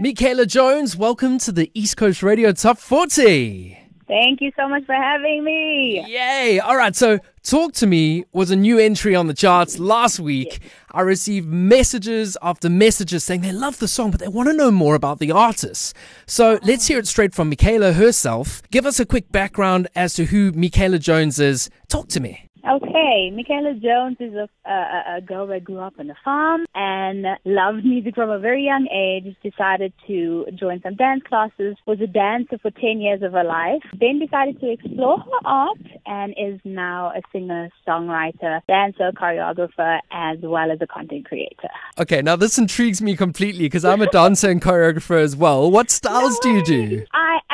Mikhale Jones, welcome to the East Coast Radio Top 40. Thank you so much for having me. Yay! All right, so Talk to Me was a new entry on the charts last week. I received messages after messages saying they love the song, but they want to know more about the artist. So ah. let's hear it straight from Mikhale herself. Give us a quick background as to who Mikhale Jones is. Talk to me. Okay, Mikhale Jones is a, a, a girl that grew up on a farm and loved music from a very young age. Decided to join some dance classes. Was a dancer for 10 years of her life. Then decided to explore her art and is now a singer, songwriter, dancer, choreographer, as well as a content creator. Okay, now this intrigues me completely because I'm a dancer and choreographer as well. What styles no do you do?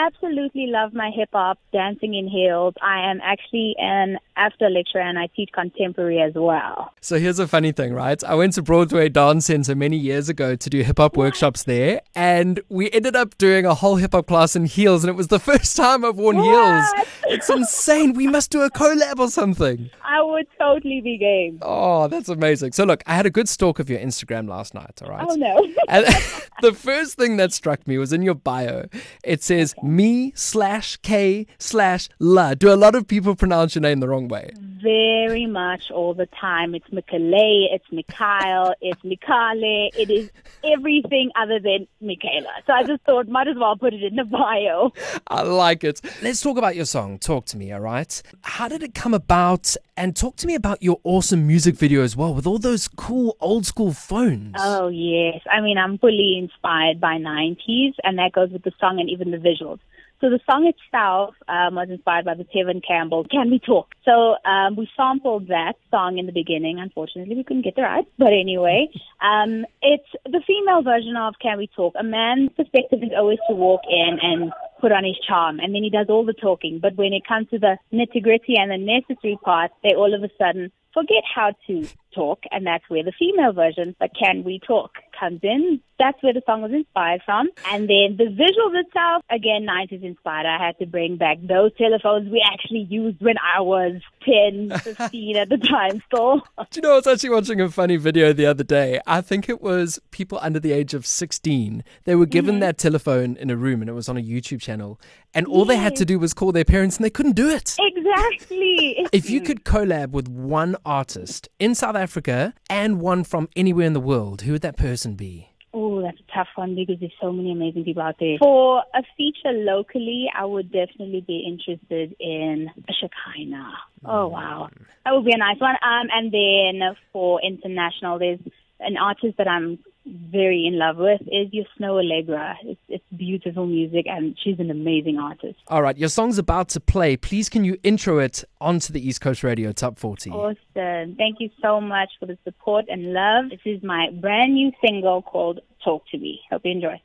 I absolutely love my hip hop, dancing in heels. I am actually an after lecturer and I teach contemporary as well. So here's a funny thing, right? I went to Broadway Dance Center many years ago to do hip hop workshops there, and we ended up doing a whole hip hop class in heels, and it was the first time I've worn what? heels. It's insane. We must do a collab or something. I would totally be game. Oh, that's amazing. So look, I had a good stalk of your Instagram last night, all right? Oh no. and the first thing that struck me was in your bio. It says me slash K slash la. Do a lot of people pronounce your name the wrong way? Very much all the time. It's Mikale, it's Mikhail, it's Mikale. It is everything other than Mikhale. So I just thought, might as well put it in the bio. I like it. Let's talk about your song. Talk to me, all right? How did it come about? And talk to me about your awesome music video as well with all those cool old school phones. Oh, yes. I mean, I'm fully inspired by 90s, and that goes with the song and even the visuals. So the song itself um, was inspired by the Tevin Campbell "Can We Talk." So um, we sampled that song in the beginning. Unfortunately, we couldn't get the rights, but anyway, um, it's the female version of "Can We Talk." A man's perspective is always to walk in and put on his charm, and then he does all the talking. But when it comes to the nitty gritty and the necessary part, they all of a sudden forget how to talk, and that's where the female version, but can we talk, comes in. That's where the song was inspired from. And then the visuals itself, again, 90s inspired. I had to bring back those telephones we actually used when I was 10, 15 at the time still. Do you know, I was actually watching a funny video the other day. I think it was people under the age of 16. They were given mm-hmm. their telephone in a room and it was on a YouTube channel. And all yes. they had to do was call their parents and they couldn't do it. Exactly. if you could collab with one artist in South Africa and one from anywhere in the world, who would that person be? Oh, that's a tough one because there's so many amazing people out there. For a feature locally, I would definitely be interested in Shekinah. Oh wow, that would be a nice one. Um, and then for international, there's an artist that I'm very in love with is your Snoh Aalegra. It's, it's beautiful music and she's an amazing artist. All right, your song's about to play. Please can you intro it onto the East Coast Radio Top 40? Awesome. Thank you so much for the support and love. This is my brand new single called Talk to Me. Hope you enjoy.